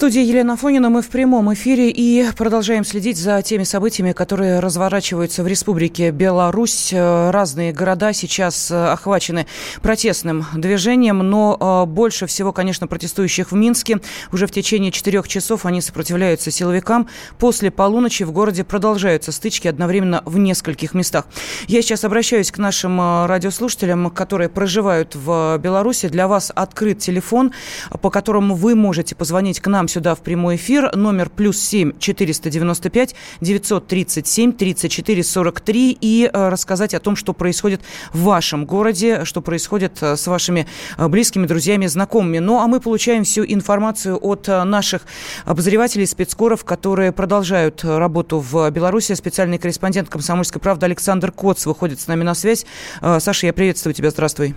студии Елена Фонина мы в прямом эфире и продолжаем следить за теми событиями, которые разворачиваются в Республике Беларусь. Разные города сейчас э, охвачены протестным движением, но э, больше всего, конечно, протестующих в Минске. Уже в течение четырех часов они сопротивляются силовикам. После полуночи в городе продолжаются стычки одновременно в нескольких местах. Я сейчас обращаюсь к нашим э, радиослушателям, которые проживают в Беларуси. Для вас открыт телефон, по которому вы можете позвонить к нам сюда в прямой эфир. Номер плюс 7 495 937 34 43 и э, рассказать о том, что происходит в вашем городе, что происходит э, с вашими э, близкими, друзьями, знакомыми. Ну, а мы получаем всю информацию от наших обозревателей, спецкоров, которые продолжают работу в Беларуси. Специальный корреспондент «Комсомольской правды» Александр Коц выходит с нами на связь. Саша, я приветствую тебя. Здравствуй.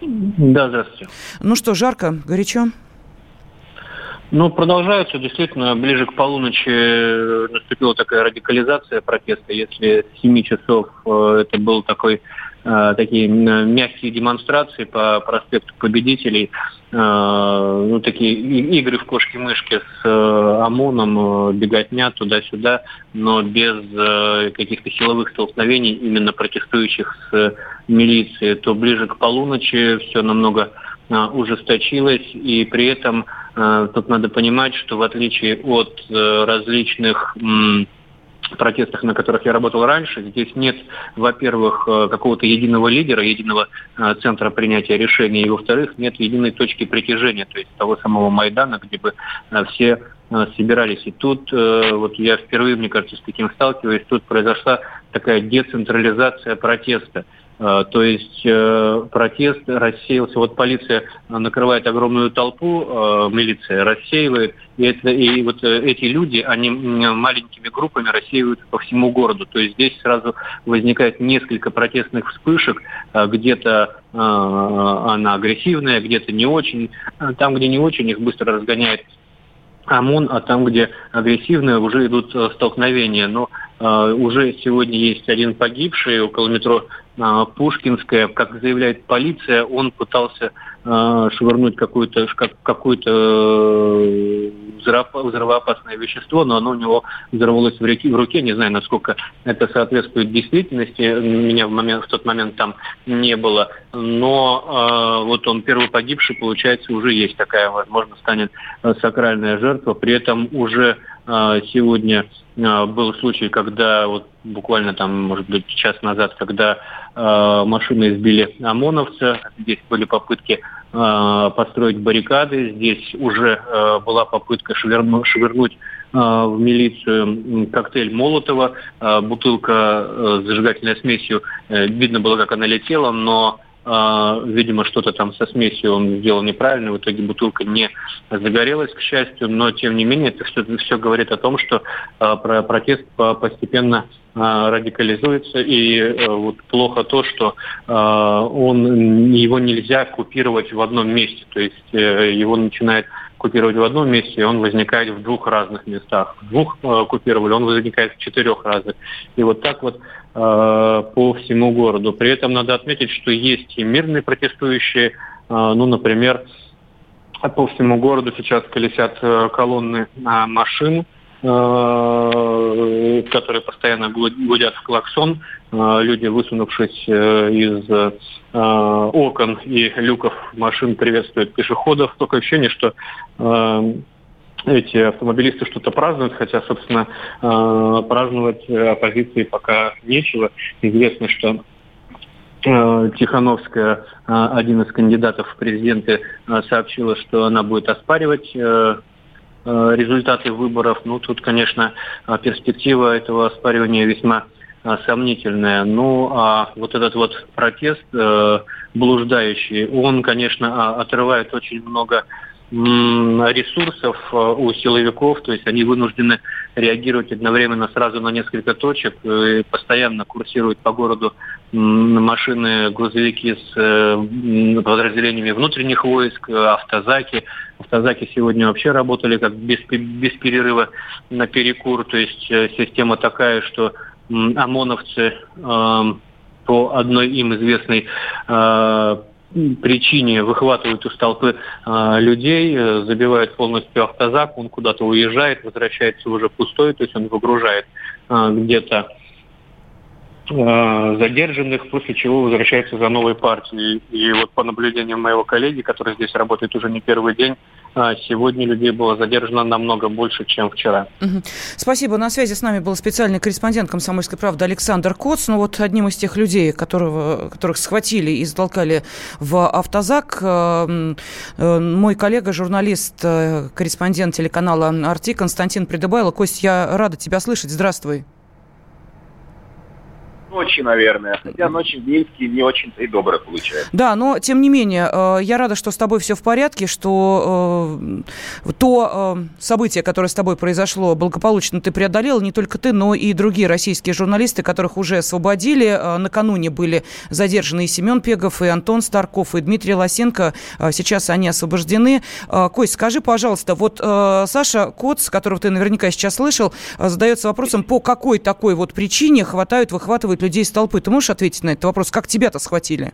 Да, здравствуйте. Ну что, жарко, горячо? Ну, продолжаются. Действительно, ближе к полуночи наступила такая радикализация протеста. Если с 7 часов э, это был такой э, такие мягкие демонстрации по проспекту Победителей, э, ну, такие игры в кошки-мышки с ОМОНом, беготня туда-сюда, но без каких-то силовых столкновений именно протестующих с милицией, то ближе к полуночи все намного ужесточилось, и при этом Э, тут надо понимать, что в отличие от э, различных протестах, на которых я работал раньше, здесь нет, во-первых, э, какого-то единого лидера, единого центра принятия решений, и, во-вторых, нет единой точки притяжения, то есть того самого Майдана, где бы все собирались. И тут, вот я впервые, мне кажется, с таким сталкиваюсь, тут произошла такая децентрализация протеста. А, то есть э, протест рассеялся. Вот полиция накрывает огромную толпу, э, милиция рассеивает, и, это, и вот э, эти люди, они маленькими группами рассеиваются по всему городу. То есть здесь сразу возникает несколько протестных вспышек, где-то она агрессивная, где-то не очень. Там, где не очень, их быстро разгоняет ОМОН, а там, где агрессивные, уже идут столкновения. Но э, уже сегодня есть один погибший около метро а, Пушкинская, как заявляет полиция, он пытался э, швырнуть какое-то какое-то э, взрывоопасное вещество, но оно у него взорвалось в, реке, в руке. Не знаю, насколько это соответствует действительности. Меня в, момент, в тот момент там не было. Но э, вот он первый погибший, получается, уже есть такая, возможно, станет сакральная жертва. При этом уже э, сегодня э, был случай, когда вот буквально там, может быть, час назад, когда э, машины избили ОМОНовца, здесь были попытки э, построить баррикады, здесь уже э, была попытка швырну, швырнуть э, в милицию коктейль Молотова, э, бутылка э, с зажигательной смесью, э, видно было, как она летела, но видимо, что-то там со смесью он сделал неправильно, в итоге бутылка не загорелась, к счастью, но тем не менее это все, все говорит о том, что про протест постепенно радикализуется, и вот плохо то, что он, его нельзя купировать в одном месте, то есть его начинает купировать в одном месте, и он возникает в двух разных местах. В двух э, купировали, он возникает в четырех разных. И вот так вот э, по всему городу. При этом надо отметить, что есть и мирные протестующие, э, ну, например, по всему городу сейчас колесят э, колонны э, машин, Э, которые постоянно гудят в клаксон. Э, люди, высунувшись э, из окон и люков машин, приветствуют пешеходов. Только ощущение, что эти автомобилисты что-то празднуют, хотя, собственно, праздновать оппозиции пока нечего. Известно, что Тихановская, один из кандидатов в президенты, сообщила, что она будет оспаривать Э, результаты выборов. Ну, тут, конечно, э, перспектива этого оспаривания весьма э, сомнительная. Ну, а вот этот вот протест блуждающий, он, конечно, отрывает очень много ресурсов у силовиков, то есть они вынуждены реагировать одновременно сразу на несколько точек. И постоянно курсируют по городу машины, грузовики с э, подразделениями внутренних войск, автозаки. Автозаки сегодня вообще работали как без, без перерыва на перекур. То есть э, система такая, что ОМОНовцы эм, по одной им известной э, причине выхватывают из толпы э, людей, э, забивают полностью автозак, он куда-то уезжает, возвращается уже пустой, то есть он выгружает э, где-то Э, задержанных, после чего возвращается за новой партией. И вот по наблюдениям моего коллеги, который здесь работает уже не первый день, э, сегодня людей было задержано намного больше, чем вчера. Спасибо. На связи с нами был специальный корреспондент «Комсомольской правды» Александр Коц. Ну вот одним из тех людей, которого, которых схватили и затолкали в автозак, э, мой коллега, журналист, корреспондент телеканала «Арти» Константин Придыбайло. Кость, я рада тебя слышать. Здравствуй ночи, наверное. Хотя ночи в Минске не очень-то и добрые получается. Да, но тем не менее, э, я рада, что с тобой все в порядке, что э, то э, событие, которое с тобой произошло, благополучно ты преодолел. Не только ты, но и другие российские журналисты, которых уже освободили. Накануне были задержаны и Семен Пегов, и Антон Старков, и Дмитрий Лосенко. Сейчас они освобождены. Кость, скажи, пожалуйста, вот Саша Коц, которого ты наверняка сейчас слышал, задается вопросом, по какой такой вот причине хватают, выхватывают людей из толпы. Ты можешь ответить на этот вопрос? Как тебя-то схватили?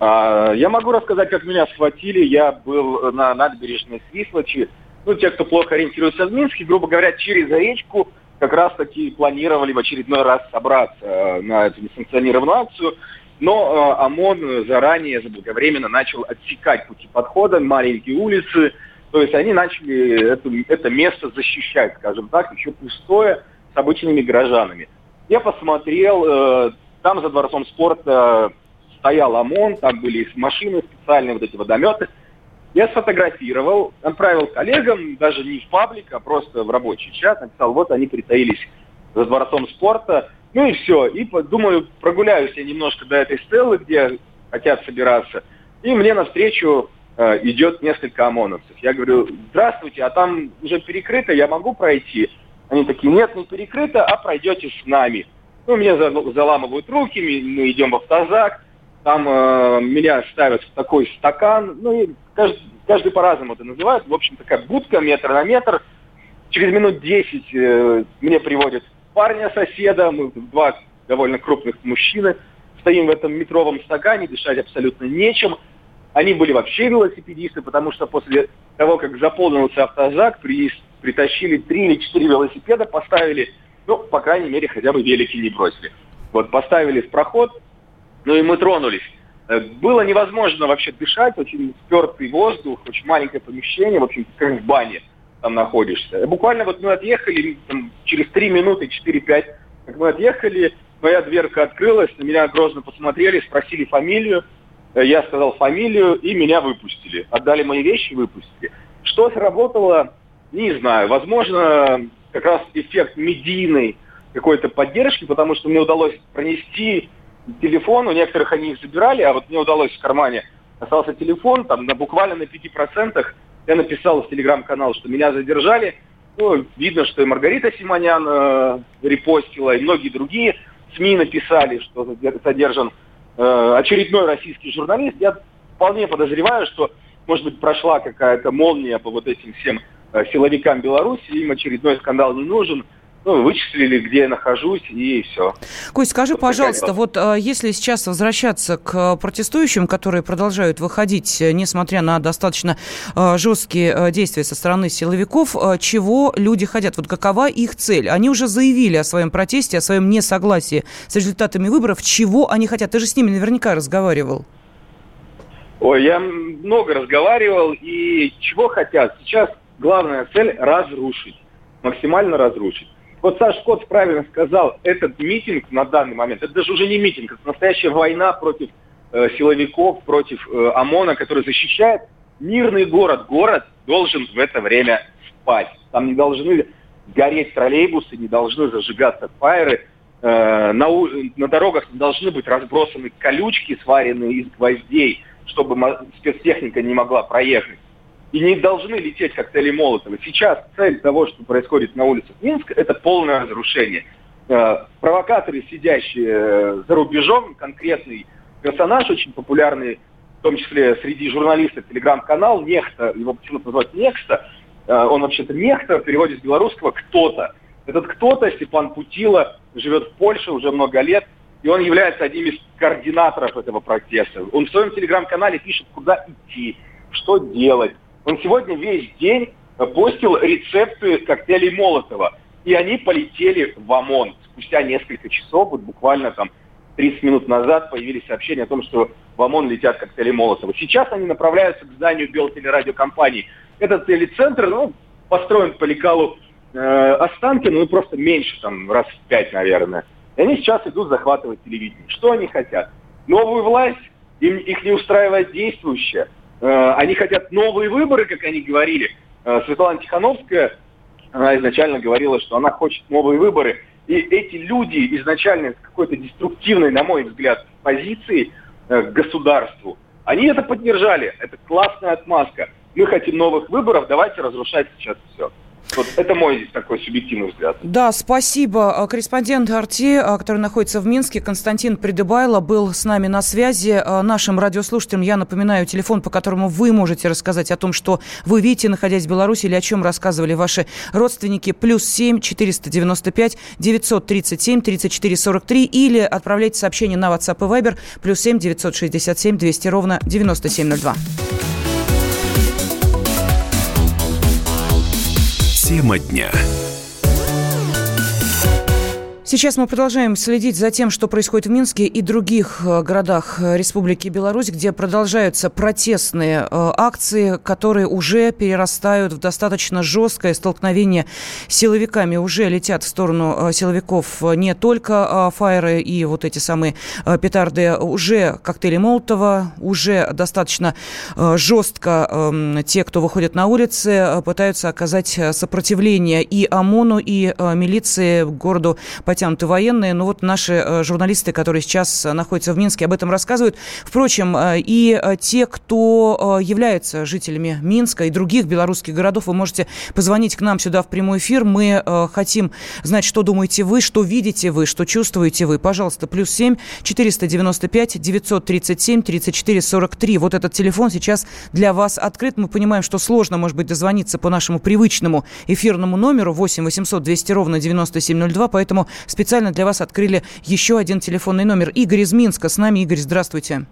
А, я могу рассказать, как меня схватили. Я был на набережной Свислочи. Ну, те, кто плохо ориентируется в Минске, грубо говоря, через речку как раз-таки планировали в очередной раз собраться э, на эту несанкционированную акцию. Но э, ОМОН заранее, заблаговременно начал отсекать пути подхода, маленькие улицы. То есть они начали это, это место защищать, скажем так, еще пустое с обычными горожанами. Я посмотрел, э, там за дворцом спорта стоял ОМОН, там были машины специальные, вот эти водометы. Я сфотографировал, отправил коллегам, даже не в паблик, а просто в рабочий чат, написал, вот они притаились за дворцом спорта. Ну и все. И думаю, прогуляюсь я немножко до этой стелы, где хотят собираться. И мне навстречу э, идет несколько ОМОНовцев. Я говорю, здравствуйте, а там уже перекрыто, я могу пройти? Они такие, нет, не перекрыто, а пройдете с нами. Ну, мне заламывают руки, мы идем в автозак, там э, меня ставят в такой стакан, ну, и каждый, каждый по-разному это называют. В общем, такая будка метр на метр. Через минут 10 э, мне приводят парня-соседа, мы два довольно крупных мужчины, стоим в этом метровом стакане, дышать абсолютно нечем. Они были вообще велосипедисты, потому что после того, как заполнился автозак, при притащили три или четыре велосипеда, поставили, ну, по крайней мере, хотя бы велики не бросили. Вот поставили в проход, ну и мы тронулись. Э, было невозможно вообще дышать, очень спертый воздух, очень маленькое помещение, в общем, как в бане там находишься. Буквально вот мы отъехали там, через три минуты, 4-5, как мы отъехали, моя дверка открылась, на меня грозно посмотрели, спросили фамилию, э, я сказал фамилию, и меня выпустили. Отдали мои вещи выпустили. Что сработало, не знаю, возможно, как раз эффект медийной какой-то поддержки, потому что мне удалось пронести телефон, у некоторых они их забирали, а вот мне удалось в кармане остался телефон, там на, буквально на 5% я написал в телеграм-канал, что меня задержали. Ну, видно, что и Маргарита Симонян э, репостила, и многие другие СМИ написали, что задержан э, очередной российский журналист. Я вполне подозреваю, что, может быть, прошла какая-то молния по вот этим всем силовикам Беларуси, им очередной скандал не нужен. Ну, вычислили, где я нахожусь, и все. Кость, скажи, вот пожалуйста, вот э, если сейчас возвращаться к протестующим, которые продолжают выходить, э, несмотря на достаточно жесткие действия со стороны силовиков, чего люди хотят? Вот какова их цель? Они уже заявили о своем протесте, о своем несогласии с результатами выборов. Чего они хотят? Ты же с ними наверняка разговаривал. Ой, я много разговаривал, и чего хотят? Сейчас главная цель – разрушить, максимально разрушить. Вот Саш Кот правильно сказал, этот митинг на данный момент, это даже уже не митинг, это настоящая война против э, силовиков, против э, ОМОНа, который защищает мирный город. Город должен в это время спать. Там не должны гореть троллейбусы, не должны зажигаться фаеры, э, на, на дорогах не должны быть разбросаны колючки, сваренные из гвоздей, чтобы спецтехника не могла проехать. И не должны лететь коктейли Молотова. Сейчас цель того, что происходит на улицах Минска, это полное разрушение. Э, провокаторы, сидящие э, за рубежом, конкретный персонаж, очень популярный, в том числе среди журналистов, телеграм-канал, Нехта, его почему-то называют Нехта, э, он вообще-то Нехта, в переводе с белорусского «кто-то». Этот кто-то, Степан Путила, живет в Польше уже много лет, и он является одним из координаторов этого протеста. Он в своем телеграм-канале пишет, куда идти, что делать. Он сегодня весь день постил рецепты коктейлей Молотова. И они полетели в ОМОН. Спустя несколько часов, вот буквально там 30 минут назад появились сообщения о том, что в ОМОН летят коктейли Молотова. Сейчас они направляются к зданию Белтелерадиокомпании. Этот телецентр ну, построен по лекалу э, Останкина, ну просто меньше, там, раз в пять, наверное. И они сейчас идут захватывать телевидение. Что они хотят? Новую власть? Им, их не устраивает действующая. Э, они хотят новые выборы, как они говорили. Э, Светлана Тихановская, она изначально говорила, что она хочет новые выборы. И эти люди изначально с какой-то деструктивной, на мой взгляд, позиции э, к государству, они это поддержали. Это классная отмазка. Мы хотим новых выборов, давайте разрушать сейчас все. Вот это мой такой субъективный взгляд. Да, спасибо. А, корреспондент Арти, а, который находится в Минске, Константин Придыбайло, был с нами на связи. А, нашим радиослушателям я напоминаю телефон, по которому вы можете рассказать о том, что вы видите, находясь в Беларуси, или о чем рассказывали ваши родственники. Плюс 7 495 937 34 43 или отправляйте сообщение на WhatsApp и Viber. Плюс 7 967 200 ровно 9702. Тема дня. Сейчас мы продолжаем следить за тем, что происходит в Минске и других э, городах э, Республики Беларусь, где продолжаются протестные э, акции, которые уже перерастают в достаточно жесткое столкновение с силовиками. Уже летят в сторону силовиков не только фаеры и вот эти самые петарды, уже коктейли Молотова, уже достаточно жестко эм, те, кто выходит на улицы, пытаются оказать сопротивление и ОМОНу, и милиции городу по потянуты военные. Но вот наши э, журналисты, которые сейчас находятся в Минске, об этом рассказывают. Впрочем, э, и э, те, кто являются жителями Минска и других белорусских городов, вы можете позвонить к нам сюда в прямой эфир. Мы хотим знать, что думаете вы, что видите вы, что чувствуете вы. Пожалуйста, плюс семь четыреста девяносто пять девятьсот тридцать семь тридцать четыре сорок три. Вот этот телефон сейчас для вас открыт. Мы понимаем, что сложно, может быть, дозвониться по нашему привычному эфирному номеру 8 800 200 ровно 9702, поэтому специально для вас открыли еще один телефонный номер. Игорь из Минска с нами. Игорь, здравствуйте.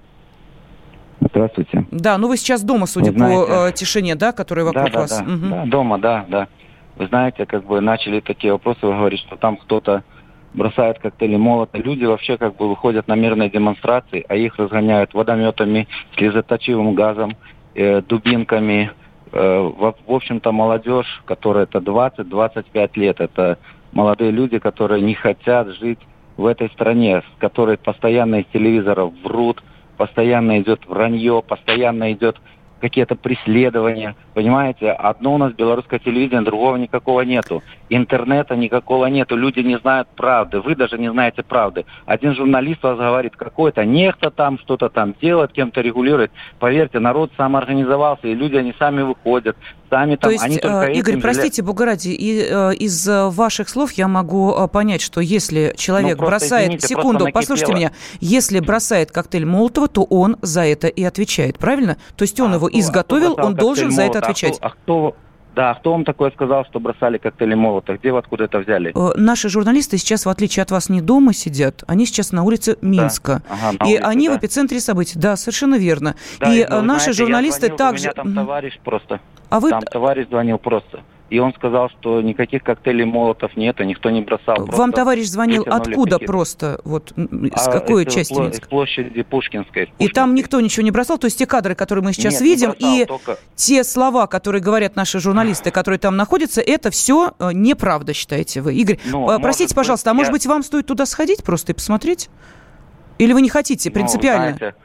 Здравствуйте. Да, ну вы сейчас дома, судя вы знаете, по э, тишине, да, которая вокруг да, да, вас. Да, угу. да, дома, да, да. Вы знаете, как бы начали такие вопросы, вы говорите, что там кто-то бросает коктейли молота. Люди вообще как бы выходят на мирные демонстрации, а их разгоняют водометами, слезоточивым газом, э, дубинками. Э, в, в общем-то, молодежь, которая это 20-25 лет, это молодые люди, которые не хотят жить в этой стране, с которой постоянно из телевизоров врут, постоянно идет вранье, постоянно идет какие-то преследования. Понимаете, одно у нас белорусское телевидение, другого никакого нету. Интернета никакого нету. Люди не знают правды. Вы даже не знаете правды. Один журналист вас говорит, какой-то нехто там что-то там делает, кем-то регулирует. Поверьте, народ сам организовался, и люди, они сами выходят, сами там, То есть, они только э, Игорь, простите, жалят. Бога ради, и, э, из э, ваших слов я могу понять, что если человек ну, бросает... Извините, секунду, послушайте меня. Если бросает коктейль Молотова, то он за это и отвечает, правильно? То есть он а, его изготовил, он должен за это отвечать. А кто, а кто да, кто вам такое сказал, что бросали коктейли молота? Где вы откуда это взяли? Наши журналисты сейчас, в отличие от вас, не дома сидят, они сейчас на улице Минска. Да. Ага, и улице, они да. в эпицентре событий. Да, совершенно верно. Да, и, и ну, наши знаете, журналисты звонил, также... У меня там товарищ просто. А вы... Там товарищ звонил просто. И он сказал, что никаких коктейлей молотов нет, и никто не бросал. Вам товарищ звонил откуда просто? Вот с а какой части Минска? С площади Пушкинской. И там никто ничего не бросал? То есть те кадры, которые мы сейчас нет, видим, бросал, и только... те слова, которые говорят наши журналисты, которые там находятся, это все э, неправда, считаете вы? Игорь, ну, простите, пожалуйста, быть, а может быть вам стоит туда сходить просто и посмотреть? Или вы не хотите ну, принципиально? Ну, знаете,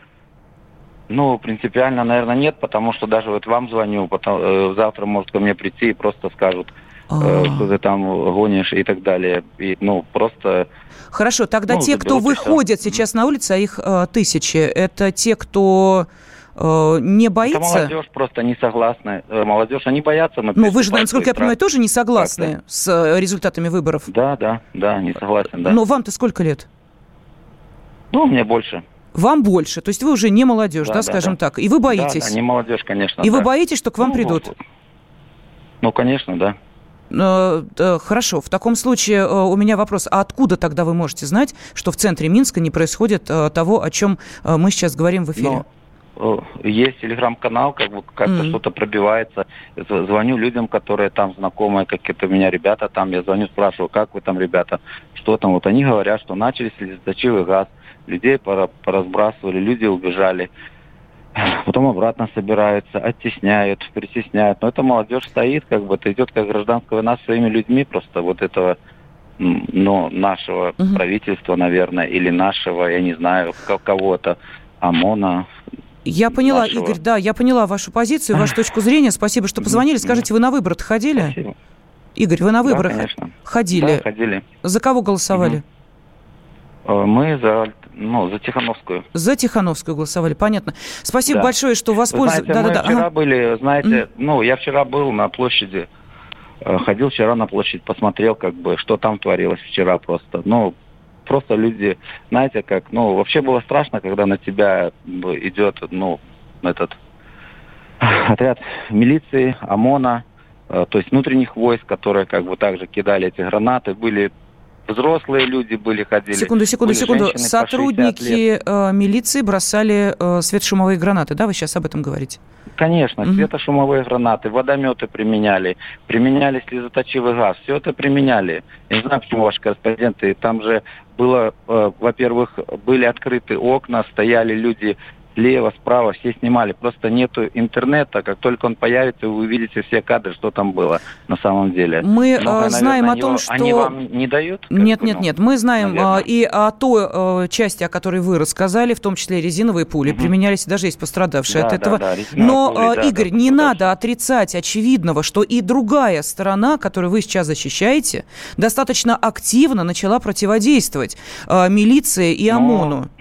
ну, принципиально, наверное, нет, потому что даже вот вам звоню, потом, э, завтра может ко мне прийти и просто скажут, э, что ты там гонишь и так далее. И, ну, просто... Хорошо, тогда ну, те, кто выходят сейчас на улицы, а их э, тысячи, это те, кто Э, не боится? Это молодежь просто не согласна. Э, молодежь, они боятся. Но ну, вы же, насколько я понимаю, тоже не согласны с э, результатами выборов? Да, да, да, не согласен, да. Но вам-то сколько лет? Ну, мне больше. Вам больше, то есть вы уже не молодежь, да, да, да скажем да. так, и вы боитесь? Да, да, не молодежь, конечно. И да. вы боитесь, что к вам ну, придут? Ну, конечно, да. Хорошо, в таком случае у меня вопрос, а откуда тогда вы можете знать, что в центре Минска не происходит того, о чем мы сейчас говорим в эфире? Ну, есть телеграм-канал, как бы как-то mm-hmm. что-то пробивается. Звоню людям, которые там знакомые, какие-то у меня ребята там, я звоню, спрашиваю, как вы там, ребята, что там. Вот они говорят, что начали слезоточивый газ, людей поразбрасывали, люди убежали потом обратно собираются, оттесняют, притесняют. Но эта молодежь стоит, как бы это идет как гражданская война своими людьми, просто вот этого ну, нашего угу. правительства, наверное, или нашего, я не знаю, кого-то, ОМОНа. Я поняла, нашего. Игорь, да, я поняла вашу позицию, вашу точку зрения. Спасибо, что позвонили. Скажите, вы на выборы ходили? Спасибо. Игорь, вы на выборы да, ходили? Да, ходили. За кого голосовали? Угу. Мы за ну, за Тихановскую. За Тихановскую голосовали, понятно. Спасибо да. большое, что воспользовались. Да, мы да, вчера ага. были, знаете, mm. ну, я вчера был на площади, э, ходил вчера на площадь, посмотрел, как бы, что там творилось вчера просто. Ну, просто люди, знаете, как, ну, вообще было страшно, когда на тебя идет, ну, этот отряд милиции, ОМОНа, э, то есть внутренних войск, которые как бы также кидали эти гранаты, были взрослые люди были, ходили. Секунду, секунду, секунду. Сотрудники э, милиции бросали э, светошумовые гранаты, да? Вы сейчас об этом говорите? Конечно, угу. светошумовые гранаты, водометы применяли, применяли слезоточивый газ, все это применяли. Я не знаю, почему ваши корреспонденты, там же было, э, во-первых, были открыты окна, стояли люди слева, справа, все снимали. Просто нету интернета. Как только он появится, вы увидите все кадры, что там было на самом деле. Мы Но, наверное, знаем о том, что... Они вам не дают? Нет, нет, ну, нет. Мы знаем наверное. и о той части, о которой вы рассказали, в том числе резиновые пули, угу. применялись, даже есть пострадавшие да, от этого. Да, да, Но, пули, да, Игорь, да, не надо отрицать очевидного, что и другая сторона, которую вы сейчас защищаете, достаточно активно начала противодействовать милиции и ОМОНу. Но...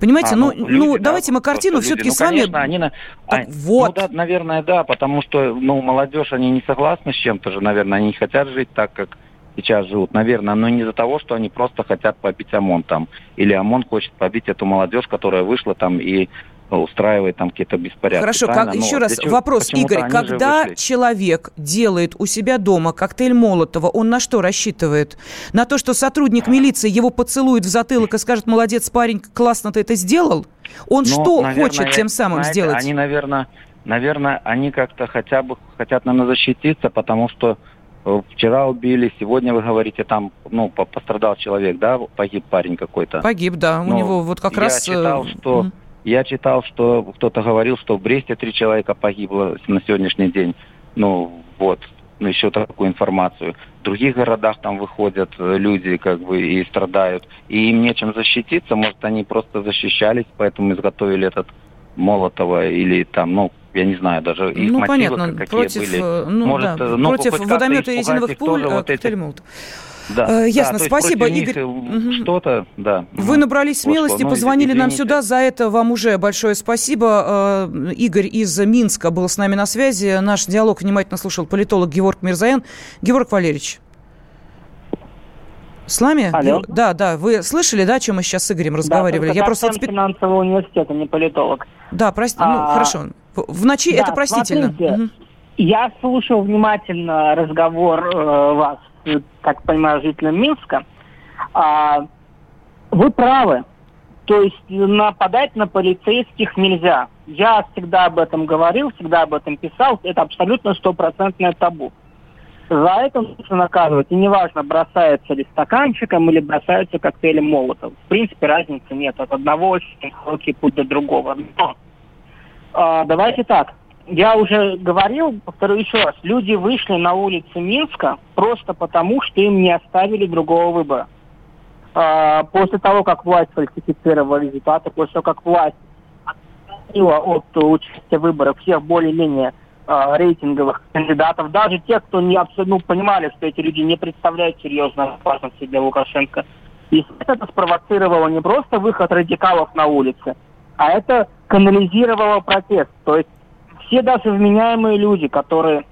Понимаете, а, ну, ну, люди, ну давайте мы картину все-таки ну, с вами... Конечно, они, так, а, вот. Ну, да, наверное, да, потому что, ну, молодежь, они не согласны с чем-то же, наверное, они не хотят жить так, как сейчас живут, наверное, но не из-за того, что они просто хотят побить ОМОН там, или ОМОН хочет побить эту молодежь, которая вышла там и устраивает там какие-то беспорядки. Хорошо, как, еще ну, раз чего, вопрос, Игорь, когда человек делает у себя дома коктейль Молотова, он на что рассчитывает? На то, что сотрудник милиции его поцелует в затылок и скажет, молодец, парень, классно ты это сделал? Он ну, что наверное, хочет тем самым знаете, сделать? Они, наверное, наверное, они как-то хотя бы хотят, наверное, защититься, потому что э, вчера убили, сегодня вы говорите, там, ну, пострадал человек, да, погиб парень какой-то. Погиб, да, у Но него вот как я раз... Я читал, э, что... Mm я читал, что кто-то говорил, что в Бресте три человека погибло на сегодняшний день. Ну, вот, ну, еще такую информацию. В других городах там выходят э, люди как бы и страдают. И им нечем защититься. Может, они просто защищались, поэтому изготовили этот Молотова или там, ну, я не знаю, даже их ну, понятно, какие против, были. Э, ну, Может, да, ну, против водомета резиновых пуль, вот эти... Молотов. Да. Э, ясно, да, спасибо, Игорь. Что-то, да. Вы набрались смелости, ну, позвонили извините. нам сюда, за это вам уже большое спасибо. Э, Игорь из Минска был с нами на связи. Наш диалог внимательно слушал политолог Георг Мирзаян. Георг Валерьевич. С нами? Алло. Да, да. Вы слышали, да, о чем мы сейчас с Игорем разговаривали? Да, Я просто финансового университета, не политолог. Да, прости, ну, а, ну хорошо. В ночи да, это простительно. Смотрите, угу. Я слушал внимательно разговор э, вас как понимаю, жителям Минска, а, вы правы. То есть нападать на полицейских нельзя. Я всегда об этом говорил, всегда об этом писал. Это абсолютно стопроцентное табу. За это нужно наказывать. И неважно, бросается ли стаканчиком или бросаются коктейлем молотов. В принципе, разницы нет. От одного очень короткий путь до другого. Но а, давайте так я уже говорил, повторю еще раз, люди вышли на улицы Минска просто потому, что им не оставили другого выбора. А, после того, как власть фальсифицировала результаты, после того, как власть отстранила от участия в выборах всех более-менее а, рейтинговых кандидатов, даже тех, кто не абсолютно ну, понимали, что эти люди не представляют серьезной опасности для Лукашенко. И это спровоцировало не просто выход радикалов на улицы, а это канализировала протест. То есть все даже вменяемые люди, которые,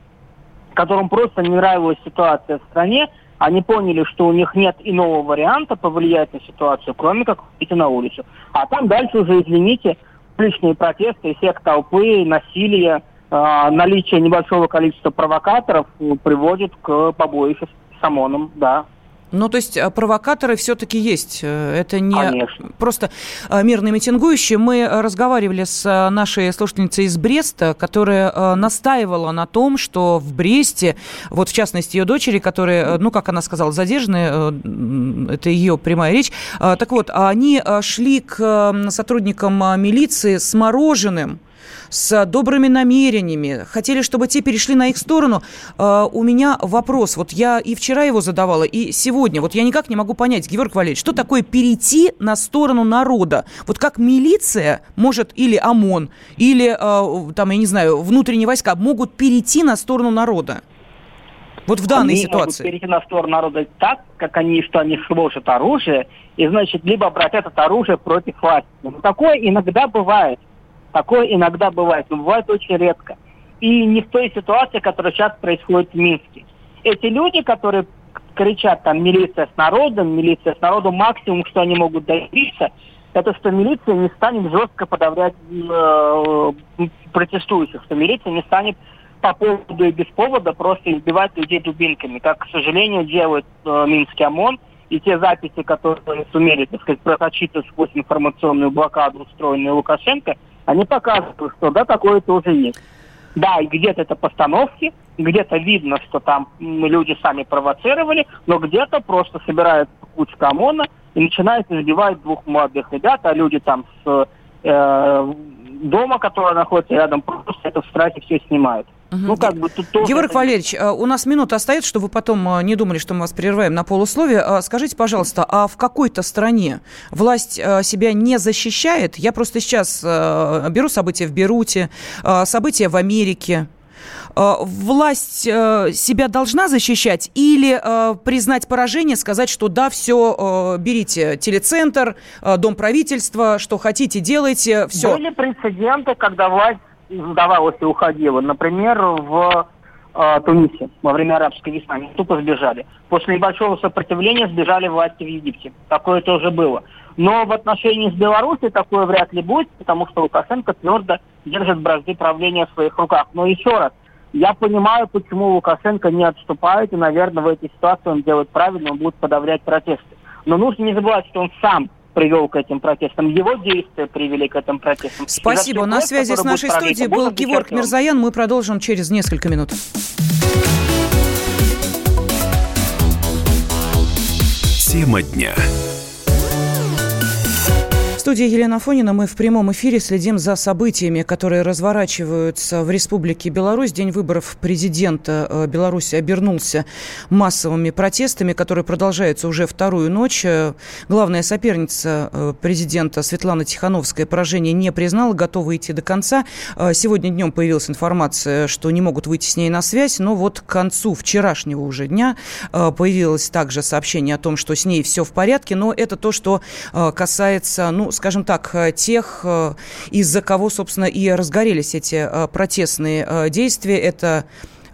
которым просто не нравилась ситуация в стране, они поняли, что у них нет иного варианта повлиять на ситуацию, кроме как выйти на улицу. А там дальше уже, извините, личные протесты, эффект толпы, насилие, э, наличие небольшого количества провокаторов приводит к побоищу с ОМОНом, да. Ну, то есть а, провокаторы все-таки есть. Э, это не Конечно. просто а, мирные митингующие. Мы разговаривали с а, нашей слушательницей из Бреста, которая настаивала на том, что в Бресте, вот в частности ее дочери, которые, ну, как она сказала, задержаны, э, это ее прямая речь, так вот, они шли к сотрудникам милиции с мороженым, с добрыми намерениями, хотели, чтобы те перешли на их сторону. А, у меня вопрос, вот я и вчера его задавала, и сегодня, вот я никак не могу понять, Георг Валерьевич, что такое перейти на сторону народа? Вот как милиция может, или ОМОН, или, а, там, я не знаю, внутренние войска могут перейти на сторону народа? Вот в данной они ситуации. Могут перейти на сторону народа так, как они, что они сложат оружие, и, значит, либо обратят это оружие против власти. Но такое иногда бывает. Такое иногда бывает, но бывает очень редко. И не в той ситуации, которая сейчас происходит в Минске. Эти люди, которые кричат там милиция с народом, милиция с народом, максимум, что они могут добиться, это что милиция не станет жестко подавлять э, протестующих, что милиция не станет по поводу и без повода просто избивать людей дубинками, как, к сожалению, делает э, Минский ОМОН, и те записи, которые сумели, так сказать, просочиться сквозь информационную блокаду, устроенную Лукашенко, они показывают, что да, такое тоже есть. Да, и где-то это постановки, где-то видно, что там люди сами провоцировали, но где-то просто собирают кучка ОМОНа и начинают избивать двух молодых ребят, а люди там с э, дома, который находится рядом, просто это в страхе все снимают. Угу. Ну, как бы тут тоже... Георг Валерьевич, а, у нас минута остается, чтобы вы потом а, не думали, что мы вас прерываем на полусловие. А, скажите, пожалуйста, а в какой-то стране власть себя не защищает? Я просто сейчас беру события в Беруте, события в Америке. Власть себя должна защищать или признать поражение, сказать, что да, все, берите телецентр, дом правительства, что хотите, делайте, все. Были прецеденты, когда власть сдавалась и уходила. Например, в э, Тунисе во время арабской весны. Они тупо сбежали. После небольшого сопротивления сбежали власти в Египте. Такое тоже было. Но в отношении с Беларусью такое вряд ли будет, потому что Лукашенко твердо держит бразды правления в своих руках. Но еще раз, я понимаю, почему Лукашенко не отступает, и, наверное, в этой ситуации он делает правильно, он будет подавлять протесты. Но нужно не забывать, что он сам привел к этим протестам. Его действия привели к этим протестам. Спасибо. На связи с нашей студией был Георг Мирзаян. Мы продолжим через несколько минут. Тема дня студии Елена Фонина мы в прямом эфире следим за событиями, которые разворачиваются в Республике Беларусь. День выборов президента э, Беларуси обернулся массовыми протестами, которые продолжаются уже вторую ночь. Э, главная соперница э, президента Светлана Тихановская поражение не признала, готова идти до конца. Сегодня днем появилась информация, что не могут выйти с ней на связь, но вот к концу вчерашнего уже дня появилось также сообщение о том, что с ней все в порядке, но это то, что касается, ну, скажем так, э, тех, э, из-за кого, собственно, и разгорелись эти э, протестные действия. Это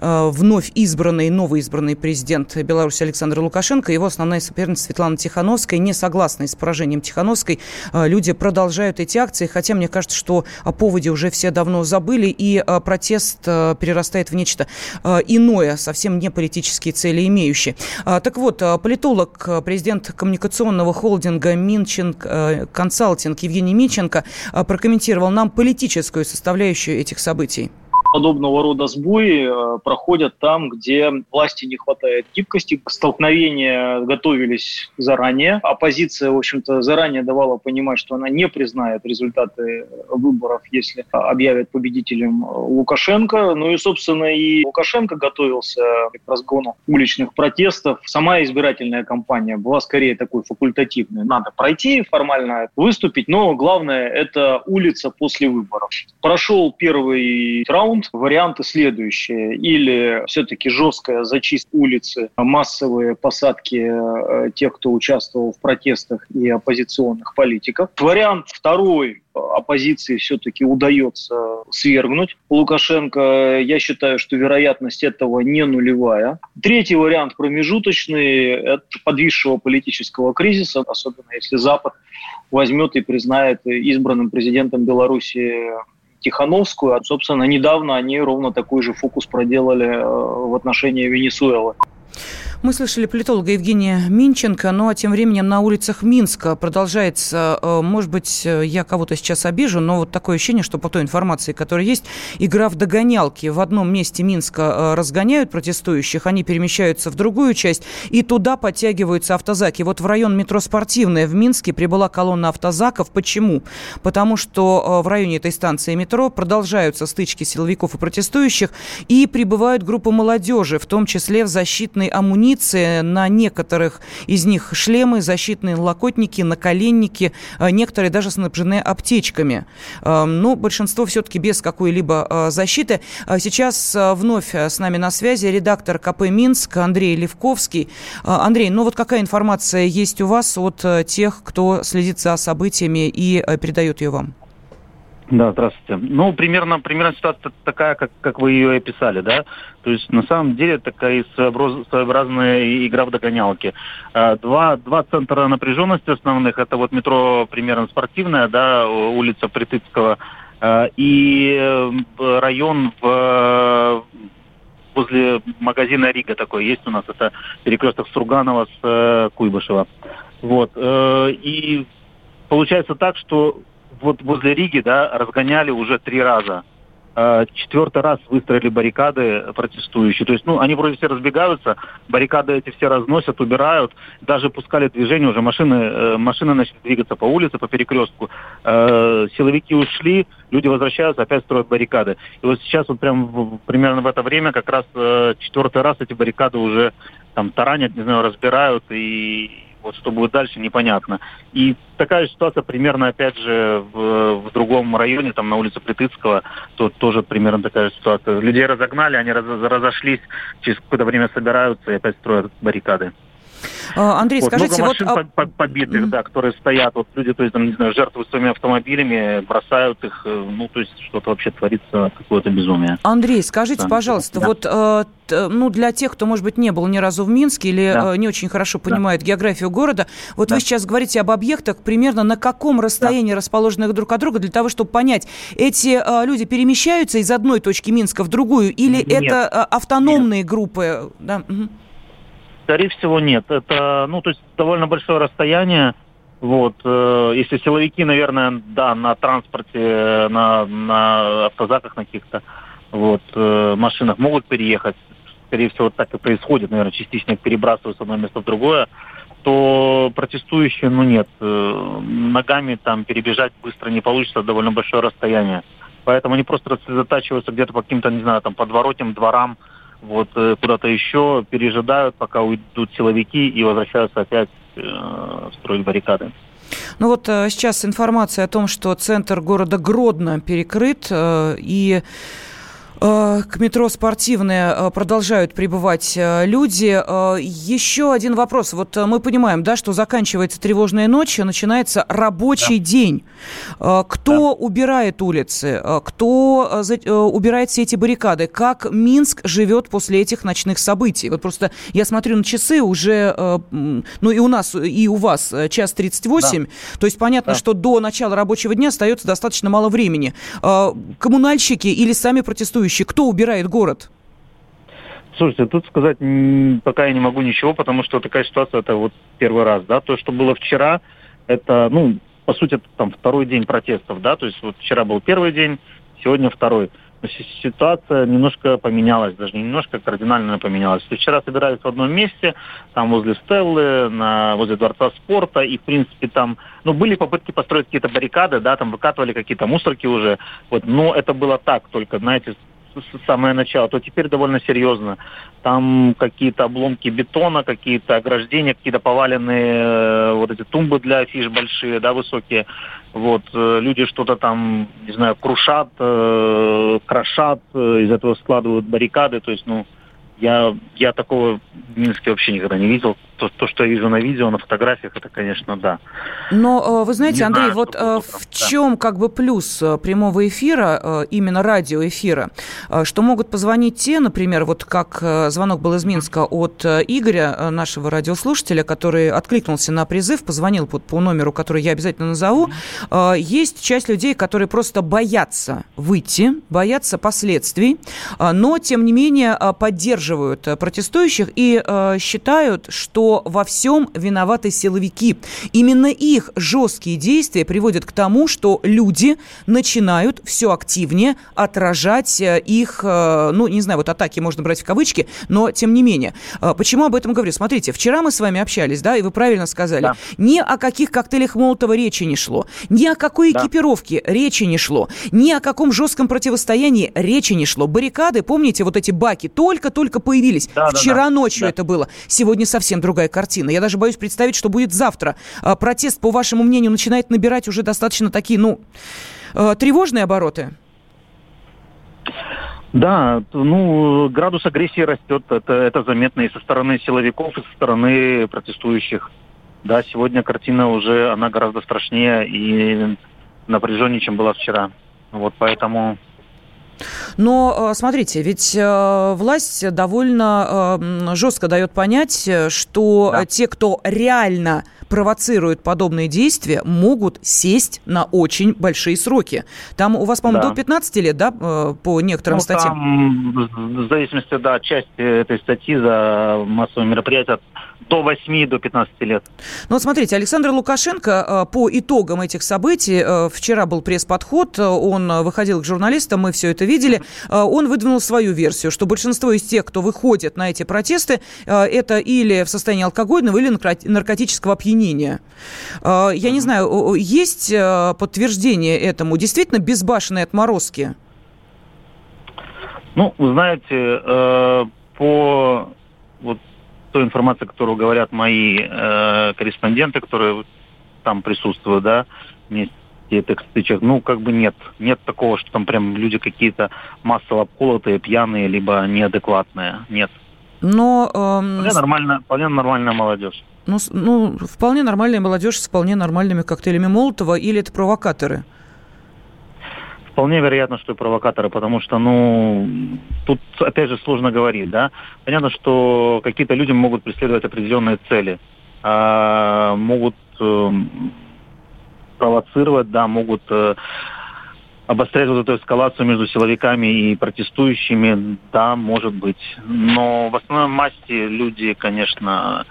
вновь избранный, новый избранный президент Беларуси Александр Лукашенко, его основная соперница Светлана Тихановская, не согласны с поражением Тихановской. Э, люди продолжают эти акции, хотя мне кажется, что о поводе уже все давно забыли, и э, протест перерастает в нечто иное, совсем не политические цели имеющие. Так вот, политолог, президент коммуникационного холдинга Минчин Консалтинг Евгений Минченко прокомментировал нам политическую составляющую этих событий подобного рода сбои э, проходят там, где власти не хватает гибкости. Столкновения готовились заранее. Оппозиция, в общем-то, заранее давала понимать, что она не признает результаты выборов, если объявят победителем Лукашенко. Ну и, собственно, и Лукашенко готовился к разгону уличных протестов. Сама избирательная кампания была скорее такой факультативной. Надо пройти формально, выступить, но главное – это улица после выборов. Прошел первый раунд Варианты следующие. Или все-таки жесткая зачистка улицы, массовые посадки э, тех, кто участвовал в протестах и оппозиционных политиков. Вариант второй оппозиции все-таки удается свергнуть Лукашенко. Я считаю, что вероятность этого не нулевая. Третий вариант промежуточный – это подвисшего политического кризиса, особенно если Запад возьмет и признает избранным президентом Беларуси Тихановскую. А, собственно, недавно они ровно такой же фокус проделали э, в отношении Венесуэлы. Мы слышали политолога Евгения Минченко, ну а тем временем на улицах Минска продолжается, э, может быть, э, я кого-то сейчас обижу, но вот такое ощущение, что по той информации, которая есть, игра в догонялки. В одном месте Минска э, разгоняют протестующих, они перемещаются в другую часть, и туда подтягиваются автозаки. Вот в район метро «Спортивная» в Минске прибыла колонна автозаков. Почему? Потому что в районе этой станции метро продолжаются стычки силовиков и протестующих, и прибывают группы молодежи, в том числе в защитной амуниции амуниции, на некоторых из них шлемы, защитные локотники, наколенники, э, некоторые даже снабжены аптечками. Э, но большинство все-таки без какой-либо э, защиты. Сейчас вновь с нами на связи редактор КП «Минск» Андрей Левковский. Андрей, ну вот какая информация есть у вас от тех, кто следит за событиями и передает ее вам? Да, здравствуйте. Ну, примерно, примерно ситуация такая, как, как вы ее описали, да? То есть, на самом деле, такая своеобразная игра в догонялки. А, два, два центра напряженности основных, это вот метро примерно спортивная, да, улица Притыцкого, а, и э, район в возле магазина Рига такой есть у нас, это перекресток Сурганова с э, Куйбышева. Вот. Э, и получается так, что вот возле Риги, да, разгоняли уже три раза. А, четвертый раз выстроили баррикады протестующие. То есть, ну, они вроде все разбегаются, баррикады эти все разносят, убирают, даже пускали движение, уже машины, э, машины начали двигаться по улице, по перекрестку. Э, силовики ушли, люди возвращаются, опять строят баррикады. И вот сейчас вот прям примерно в это время как раз э, четвертый раз эти баррикады уже там таранят, не знаю, разбирают и вот что будет дальше, непонятно. И такая ситуация примерно, опять же, в, в другом районе, там на улице Плитыцкого, тут тоже примерно такая ситуация. Людей разогнали, они раз, разошлись, через какое-то время собираются и опять строят баррикады. А, Андрей, вот, скажите, много машин вот... побитых, mm-hmm. да, которые стоят, вот люди, то есть, там, не знаю, жертвуют своими автомобилями, бросают их, э, ну, то есть, что-то вообще творится, какое-то безумие. Андрей, скажите, да. пожалуйста, да. вот, э, ну, для тех, кто, может быть, не был ни разу в Минске или да. э, не очень хорошо понимает да. географию города, вот да. вы сейчас говорите об объектах, примерно на каком расстоянии да. расположенных друг от друга, для того, чтобы понять, эти э, люди перемещаются из одной точки Минска в другую, или Нет. это автономные Нет. группы? Да? Угу. Скорее всего, нет. Это, ну, то есть довольно большое расстояние. Вот, э, если силовики, наверное, да, на транспорте, на, на автозаках на каких-то вот, э, машинах могут переехать, скорее всего, так и происходит, наверное, частично перебрасывают с одного места в другое, то протестующие, ну нет, э, ногами там перебежать быстро не получится, довольно большое расстояние. Поэтому они просто рассредотачиваются где-то по каким-то, не знаю, там подворотням, дворам, вот э, куда-то еще, пережидают, пока уйдут силовики и возвращаются опять э, строить баррикады. Ну вот э, сейчас информация о том, что центр города Гродно перекрыт, э, и к метро «Спортивное» э, продолжают прибывать э, люди. Еще один вопрос. Вот мы понимаем, да, что заканчивается тревожная ночь, начинается рабочий да. день. Кто да. убирает улицы? Кто убирает все эти баррикады? Как Минск живет после этих ночных событий? Вот просто я смотрю на часы уже, ну и у нас, и у вас час 38. Да. То есть понятно, да. что до начала рабочего дня остается достаточно мало времени. Коммунальщики или сами протестующие следующий? Кто убирает город? Слушайте, тут сказать пока я не могу ничего, потому что такая ситуация это вот первый раз, да. То, что было вчера, это, ну, по сути, это там второй день протестов, да. То есть вот вчера был первый день, сегодня второй ситуация немножко поменялась, даже не немножко, кардинально поменялась. Вчера собирались в одном месте, там возле Стеллы, на, возле Дворца спорта, и, в принципе, там, ну, были попытки построить какие-то баррикады, да, там выкатывали какие-то мусорки уже, вот, но это было так, только, знаете, самое начало, то теперь довольно серьезно. Там какие-то обломки бетона, какие-то ограждения, какие-то поваленные э, вот эти тумбы для афиш большие, да, высокие. Вот, э, люди что-то там, не знаю, крушат, э, крошат, из этого складывают баррикады, то есть, ну, я, я такого в Минске вообще никогда не видел. То, то, что я вижу на видео, на фотографиях, это, конечно, да. Но э, вы знаете, не Андрей, знаю, вот э, в чем как бы плюс э, прямого эфира, именно радиоэфира, что могут позвонить те, например, вот как звонок был из Минска от Игоря, нашего радиослушателя, который откликнулся на призыв, позвонил по, по номеру, который я обязательно назову. Есть часть людей, которые просто боятся выйти, боятся последствий, но, тем не менее, поддерживают протестующих и считают, что во всем виноваты силовики. Именно их жесткие действия приводят к тому, что люди начинают все активнее отражать э, их, э, ну, не знаю, вот атаки можно брать в кавычки, но тем не менее. Э, почему об этом говорю? Смотрите, вчера мы с вами общались, да, и вы правильно сказали, да. ни о каких коктейлях Молотова речи не шло, ни о какой да. экипировке речи не шло, ни о каком жестком противостоянии речи не шло. Баррикады, помните, вот эти баки только-только появились. Да, вчера да, да. ночью да. это было. Сегодня совсем другая картина. Я даже боюсь представить, что будет завтра. А, протест, по вашему мнению, начинает набирать уже достаточно такие, ну, э, тревожные обороты. Да, ну, градус агрессии растет, это, это заметно и со стороны силовиков, и со стороны протестующих. Да, сегодня картина уже, она гораздо страшнее и напряженнее, чем была вчера. Вот поэтому но э, смотрите, ведь э, власть довольно э, жестко дает понять, что да. те, кто реально провоцирует подобные действия, могут сесть на очень большие сроки. Там у вас, по-моему, да. до 15 лет, да, по некоторым ну, статьям? Там, в зависимости, да, часть этой статьи за массовые мероприятия до 8, до 15 лет. Ну вот смотрите, Александр Лукашенко по итогам этих событий, вчера был пресс-подход, он выходил к журналистам, мы все это видели, он выдвинул свою версию, что большинство из тех, кто выходит на эти протесты, это или в состоянии алкогольного, или наркотического опьянения. Я не знаю, есть подтверждение этому? Действительно безбашенные отморозки? Ну, знаете, э, по вот той информации, которую говорят мои э, корреспонденты, которые там присутствуют, да, вместе этих стычек, ну, как бы нет. Нет такого, что там прям люди какие-то массово обколотые, пьяные, либо неадекватные. Нет. Но... Эм... Вполне, нормально, вполне нормальная молодежь. Ну, ну, вполне нормальная молодежь с вполне нормальными коктейлями Молотова, или это провокаторы? Вполне вероятно, что и провокаторы, потому что, ну, тут, опять же, сложно говорить, да. Понятно, что какие-то люди могут преследовать определенные цели, а, могут э, провоцировать, да, могут э, обострять вот эту эскалацию между силовиками и протестующими, да, может быть. Но в основном массе люди, конечно,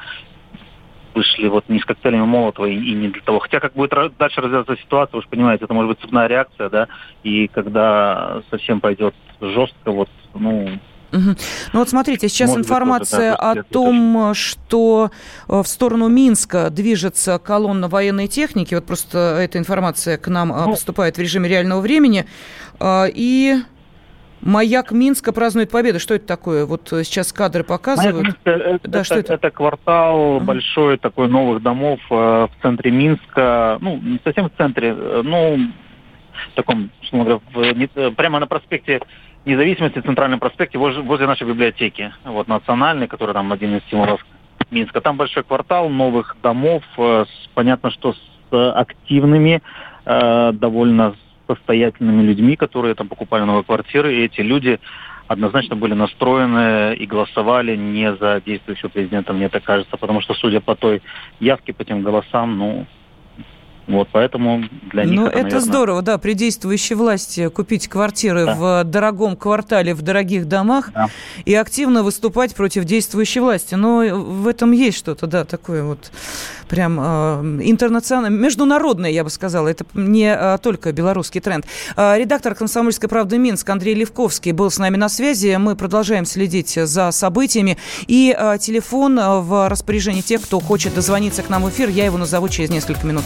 вышли вот не с коктейлями Молотова и, и не для того. Хотя как будет дальше развиваться ситуация, вы же понимаете, это может быть цепная реакция, да, и когда совсем пойдет жестко, вот, ну, Угу. Ну вот смотрите, сейчас Может информация быть, о том, что э, в сторону Минска движется колонна военной техники. Вот просто эта информация к нам э, ну, поступает в режиме реального времени. Э, и Маяк Минска празднует победу. Что это такое? Вот сейчас кадры показывают. Маяк Минска, это, да, что это? это квартал uh-huh. большой такой новых домов э, в центре Минска. Ну, не совсем в центре, э, ну, в таком, говоря, в, не, прямо на проспекте Независимости, Центральном проспекте, возле, возле нашей библиотеки. Вот национальный, который там один из символов Минска. Там большой квартал новых домов, э, с, понятно, что с активными, э, довольно состоятельными людьми, которые там покупали новые квартиры, и эти люди однозначно были настроены и голосовали не за действующего президента, мне так кажется, потому что, судя по той явке, по тем голосам, ну, вот, поэтому для них ну, это, это наверное... здорово, да, при действующей власти купить квартиры да. в дорогом квартале, в дорогих домах да. и активно выступать против действующей власти. Но в этом есть что-то, да, такое вот прям э, интернациональное, международное, я бы сказала. Это не э, только белорусский тренд. Э, редактор «Комсомольской правды» Минск Андрей Левковский был с нами на связи. Мы продолжаем следить за событиями. И э, телефон в распоряжении тех, кто хочет дозвониться к нам в эфир, я его назову через несколько минут.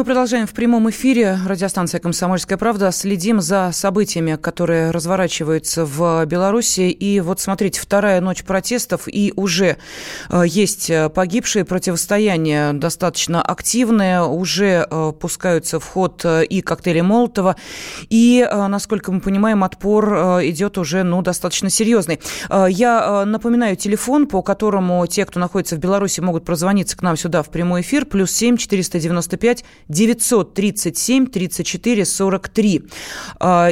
Мы продолжаем в прямом эфире. Радиостанция «Комсомольская правда». Следим за событиями, которые разворачиваются в Беларуси. И вот смотрите, вторая ночь протестов, и уже э, есть погибшие. Противостояние достаточно активное. Уже э, пускаются в ход э, и коктейли Молотова. И, насколько мы понимаем, отпор идет уже ну, достаточно серьезный. Я напоминаю телефон, по которому те, кто находится в Беларуси, могут прозвониться к нам сюда в прямой эфир. Плюс семь четыреста девяносто пять 937 34 43.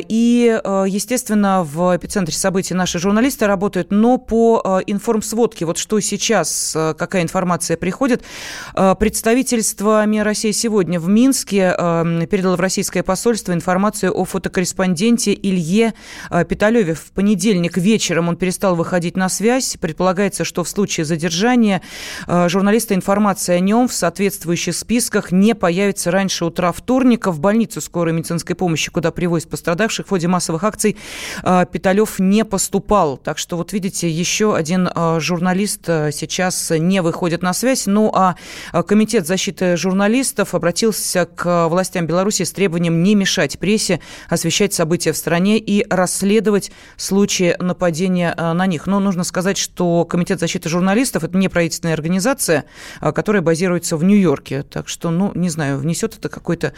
И, а, естественно, в эпицентре событий наши журналисты работают, но по а, информсводке, вот что сейчас, а, какая информация приходит, представительство МИА России сегодня в Минске передало в российское посольство информацию о фотокорреспонденте Илье Питалеве. В понедельник вечером он перестал выходить на связь. Предполагается, что в случае задержания журналиста информация о нем в соответствующих списках не появится появится раньше утра вторника. В больницу скорой медицинской помощи, куда привозят пострадавших в ходе массовых акций, а, Питалев не поступал. Так что, вот видите, еще один а, журналист а, сейчас не выходит на связь. Ну, а Комитет защиты журналистов обратился к властям Беларуси с требованием не мешать прессе освещать события в стране и расследовать случаи нападения на них. Но нужно сказать, что Комитет защиты журналистов – это не правительственная организация, которая базируется в Нью-Йорке. Так что, ну, не знаю, внесет это какой-то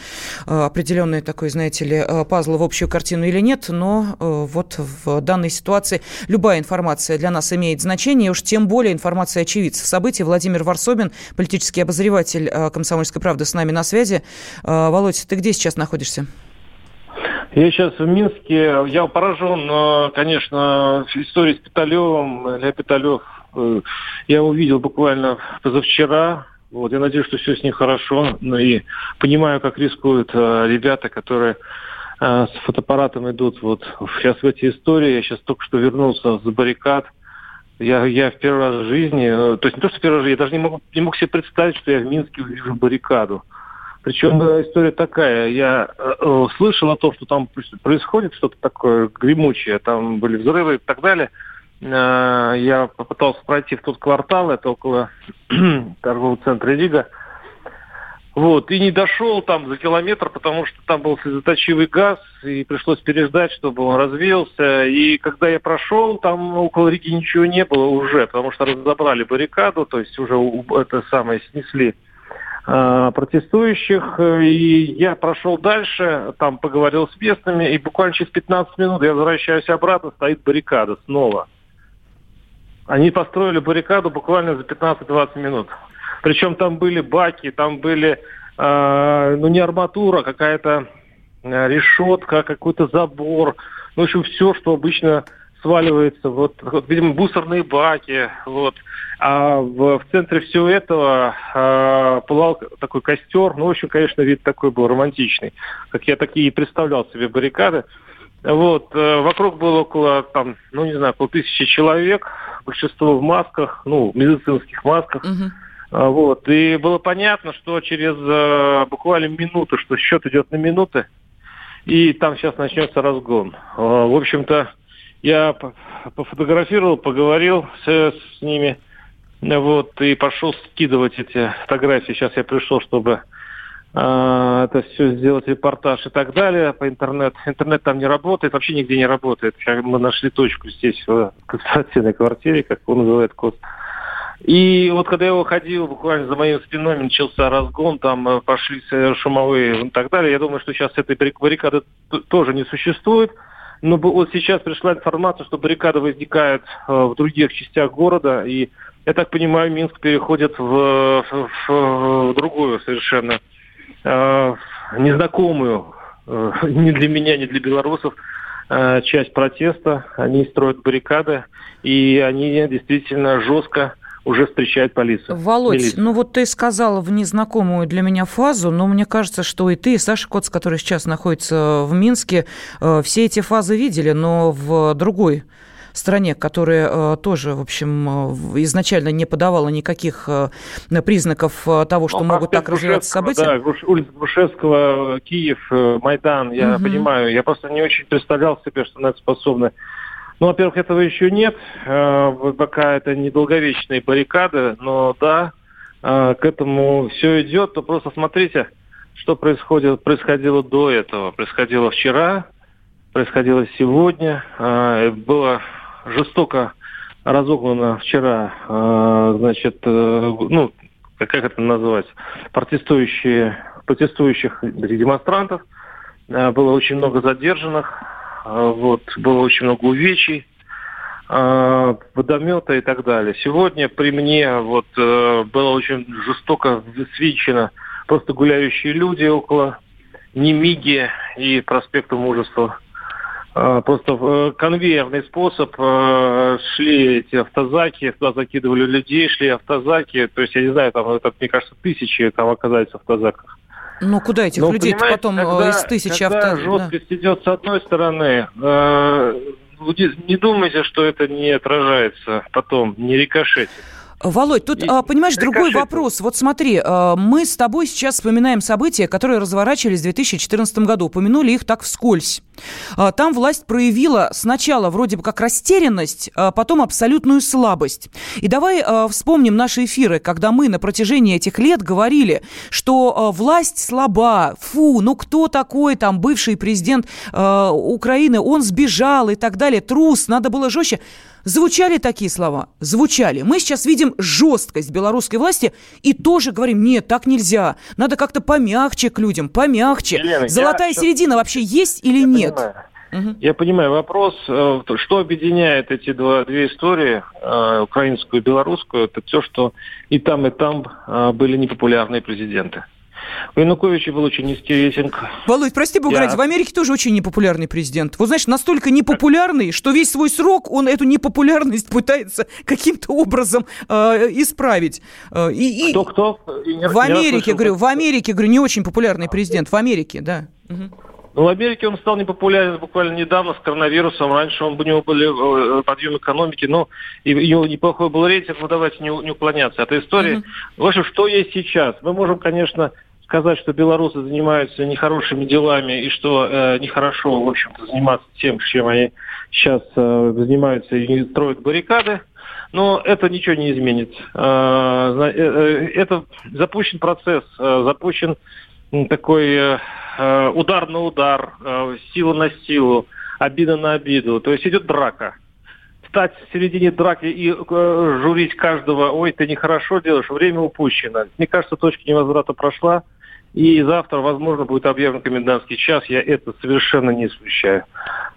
э, определенный такой, знаете ли, э, пазл в общую картину или нет, но э, вот в данной ситуации любая информация для нас имеет значение, уж тем более информация очевидцев событий. Владимир Варсобин, политический обозреватель «Комсомольской правды» с нами на связи. Володь, ты где сейчас находишься? Я сейчас в Минске. Я поражен, конечно, историей с Питалевым. Илья Питалев я увидел буквально позавчера. Вот, я надеюсь, что все с ним хорошо. Ну и понимаю, как рискуют э, ребята, которые э, с фотоаппаратом идут вот сейчас в эти истории. Я сейчас только что вернулся с баррикад. Я, я в первый раз в жизни, э, то есть не то, что в первый раз, я даже не мог, не мог себе представить, что я в Минске увижу баррикаду. Причем история такая, я э, э, слышал о том, что там происходит что-то такое гремучее, там были взрывы и так далее – я попытался пройти в тот квартал, это около торгового центра Рига. Вот, и не дошел там за километр, потому что там был слезоточивый газ, и пришлось переждать, чтобы он развеялся. И когда я прошел, там около Риги ничего не было уже, потому что разобрали баррикаду, то есть уже это самое снесли э, протестующих. И я прошел дальше, там поговорил с местными, и буквально через 15 минут я возвращаюсь обратно, стоит баррикада снова. Они построили баррикаду буквально за 15-20 минут. Причем там были баки, там были, э, ну не арматура, а какая-то э, решетка, какой-то забор. Ну, в общем, все, что обычно сваливается. Вот, вот видимо, мусорные баки. Вот. А в, в центре всего этого э, пылал такой костер. Ну, в общем, конечно, вид такой был романтичный. Как я такие и представлял себе баррикады. Вот, э, вокруг было около, там, ну, не знаю, около тысячи человек, большинство в масках, ну, в медицинских масках. Угу. Вот, и было понятно, что через э, буквально минуту, что счет идет на минуты, и там сейчас начнется разгон. Э, в общем-то, я пофотографировал, поговорил с, с ними, вот, и пошел скидывать эти фотографии. Сейчас я пришел, чтобы а, это все сделать репортаж и так далее по интернету. Интернет там не работает, вообще нигде не работает. Мы нашли точку здесь, в конспиративной квартире, как он называет код. И вот когда я уходил, буквально за моей спиной начался разгон, там э, пошли шумовые и так далее. Я думаю, что сейчас этой баррикады тоже не существует. Но вот сейчас пришла информация, что баррикада возникает э, в других частях города. И я так понимаю, Минск переходит в, в, в другую совершенно э, незнакомую э, ни для меня, ни для белорусов э, часть протеста. Они строят баррикады, и они действительно жестко уже встречает полиция. Володь, милиция. ну вот ты сказал в незнакомую для меня фазу, но мне кажется, что и ты, и Саша Коц, который сейчас находится в Минске, э, все эти фазы видели, но в другой стране, которая э, тоже, в общем, э, изначально не подавала никаких признаков того, что ну, могут так развиваться события. Да, улица Грушевского, Киев, Майдан, я угу. понимаю. Я просто не очень представлял себе, что на это способны ну, во-первых, этого еще нет, э, пока это недолговечные баррикады, но да, э, к этому все идет, то просто смотрите, что происходит, происходило до этого. Происходило вчера, происходило сегодня. Э, было жестоко разогнано вчера, значит, ну, как это называется, протестующие, протестующих демонстрантов. Было очень много задержанных, а, вот, было очень много увечий, а, водомета и так далее. Сегодня при мне вот э, было очень жестоко свечено просто гуляющие люди около Немиги и проспекта Мужества. А, просто э, конвейерный способ э, шли эти автозаки, туда закидывали людей, шли автозаки. То есть, я не знаю, там, это, мне кажется, тысячи там оказались в автозаках. Ну, куда этих ну, людей потом э, когда, из тысячи когда авто... жесткость да. идет с одной стороны, э, не думайте, что это не отражается потом, не рикошетит. Володь, тут, и, а, понимаешь, другой вопрос. Вот смотри, а, мы с тобой сейчас вспоминаем события, которые разворачивались в 2014 году. Упомянули их так вскользь. А, там власть проявила сначала вроде бы как растерянность, а потом абсолютную слабость. И давай вспомним наши эфиры, когда мы на протяжении этих лет говорили, что власть слаба, фу, ну кто такой там бывший президент Украины, он сбежал и так далее, трус, надо было жестче. Звучали такие слова? Звучали. Мы сейчас видим жесткость белорусской власти и тоже говорим, нет, так нельзя. Надо как-то помягче к людям, помягче. Елена, Золотая я... середина вообще есть или я нет? Понимаю. Угу. Я понимаю вопрос, э, что объединяет эти два, две истории, э, украинскую и белорусскую, это то, что и там, и там э, были непопулярные президенты. У Януковича был очень низкий рейтинг. Володь, прости бога Я... ради, в Америке тоже очень непопулярный президент. Вот знаешь, настолько непопулярный, что весь свой срок он эту непопулярность пытается каким-то образом э, исправить. Э, и, кто, кто? в Америке, говорю, в Америке, говорю, не очень популярный президент. В Америке, да. Угу. Ну, в Америке он стал непопулярен буквально недавно с коронавирусом. Раньше он, у него были э, подъем экономики, но и, и неплохой был рейтинг, но давайте не, не уклоняться от истории. Mm-hmm. В общем, что есть сейчас? Мы можем, конечно, сказать, что белорусы занимаются нехорошими делами и что э, нехорошо, в общем-то, заниматься тем, чем они сейчас э, занимаются и строят баррикады, но это ничего не изменит. Э, э, э это запущен процесс, запущен такой удар на удар, сила на силу, обида на обиду. То есть идет драка стать в середине драки и журить каждого, ой, ты нехорошо делаешь, время упущено. Мне кажется, точка невозврата прошла. И завтра, возможно, будет объявлен комендантский час. Я это совершенно не исключаю.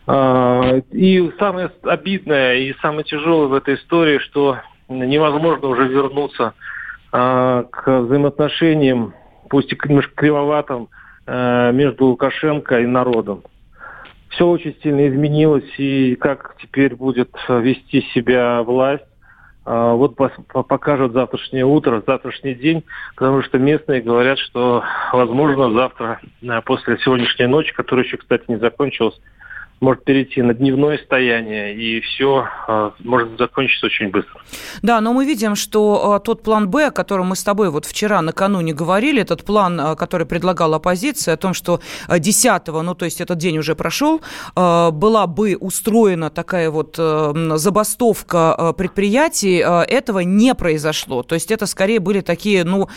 А, и самое обидное и самое тяжелое в этой истории, что невозможно уже вернуться а, к взаимоотношениям, пусть и кривоватым, а, между Лукашенко и народом. Все очень сильно изменилось, и как теперь будет вести себя власть, вот покажет завтрашнее утро, завтрашний день, потому что местные говорят, что, возможно, завтра, э, после сегодняшней ночи, которая еще, кстати, не закончилась, может перейти на дневное стояние, и все а, может закончиться очень быстро. Да, но мы видим, что а, тот план «Б», о котором мы с тобой вот вчера накануне говорили, этот план, а, который предлагала оппозиция, о том, что 10 ну то есть этот день уже прошел, была бы устроена такая вот забастовка предприятий, этого не произошло. То есть это скорее были такие, ну,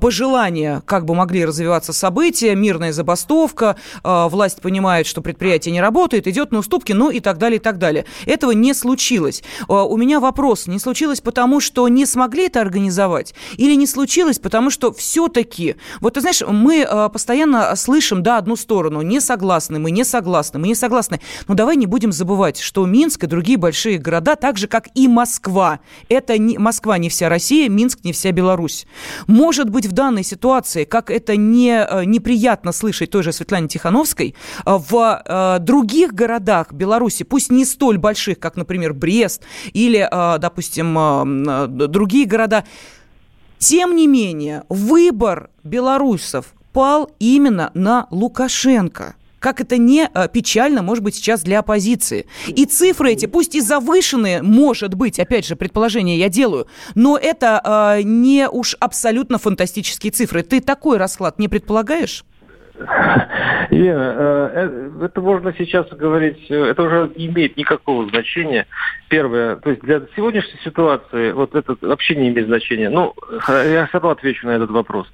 пожелания, как бы могли развиваться события, мирная забастовка, власть понимает, что предприятие не работает, идет на уступки, ну и так далее, и так далее. Этого не случилось. А, у меня вопрос, не случилось потому, что не смогли это организовать? Или не случилось потому, что все-таки, вот ты знаешь, мы а, постоянно слышим, да, одну сторону, не согласны, мы не согласны, мы не согласны. Но давай не будем забывать, что Минск и другие большие города, так же, как и Москва, это не, Москва не вся Россия, Минск не вся Беларусь. Может быть, в данной ситуации, как это не, а, неприятно слышать той же Светлане Тихановской, в других других городах Беларуси, пусть не столь больших, как, например, Брест или, допустим, другие города, тем не менее, выбор белорусов пал именно на Лукашенко как это не печально, может быть, сейчас для оппозиции. И цифры эти, пусть и завышенные, может быть, опять же, предположение я делаю, но это э, не уж абсолютно фантастические цифры. Ты такой расклад не предполагаешь? Елена, э, э, это можно сейчас говорить, э, это уже не имеет никакого значения. Первое, то есть для сегодняшней ситуации вот это вообще не имеет значения. Ну, я равно отвечу на этот вопрос.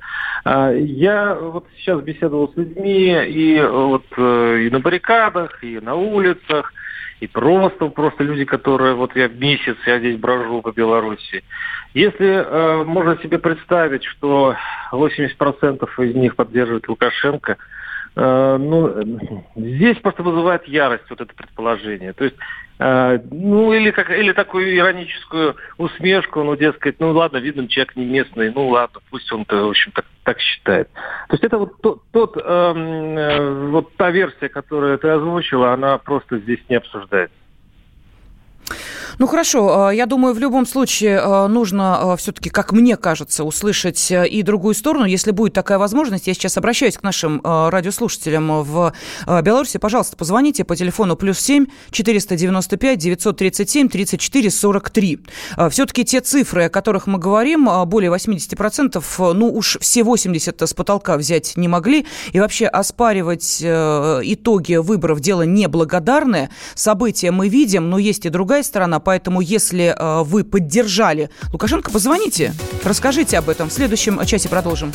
А, я вот сейчас беседовал с людьми и вот и на баррикадах, и на улицах, и просто, просто люди, которые, вот я месяц, я здесь брожу по Беларуси. Если э, можно себе представить, что 80% из них поддерживают Лукашенко, ну, здесь просто вызывает ярость вот это предположение. То есть, э, ну, или, как, или такую ироническую усмешку, ну, дескать, ну, ладно, видно, человек не местный, ну, ладно, пусть он-то, в общем, так, так считает. То есть это вот тот, тот эм, э, вот та версия, которую ты озвучила, она просто здесь не обсуждается. Ну хорошо, а, я думаю, в любом случае а, нужно а, все-таки, как мне кажется, услышать и другую сторону. Если будет такая возможность, я сейчас обращаюсь к нашим радиослушателям в Беларуси. Пожалуйста, позвоните по телефону плюс семь четыреста девяносто пять девятьсот тридцать семь тридцать четыре сорок три. Все-таки те цифры, о которых мы говорим, более 80%, ну уж все 80 с потолка взять не могли. И вообще оспаривать итоги выборов дело неблагодарное. События мы видим, но есть и другая сторона. Поэтому, если э, вы поддержали Лукашенко, позвоните, расскажите об этом. В следующем часе продолжим.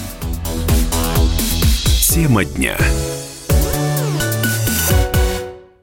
Тема дня.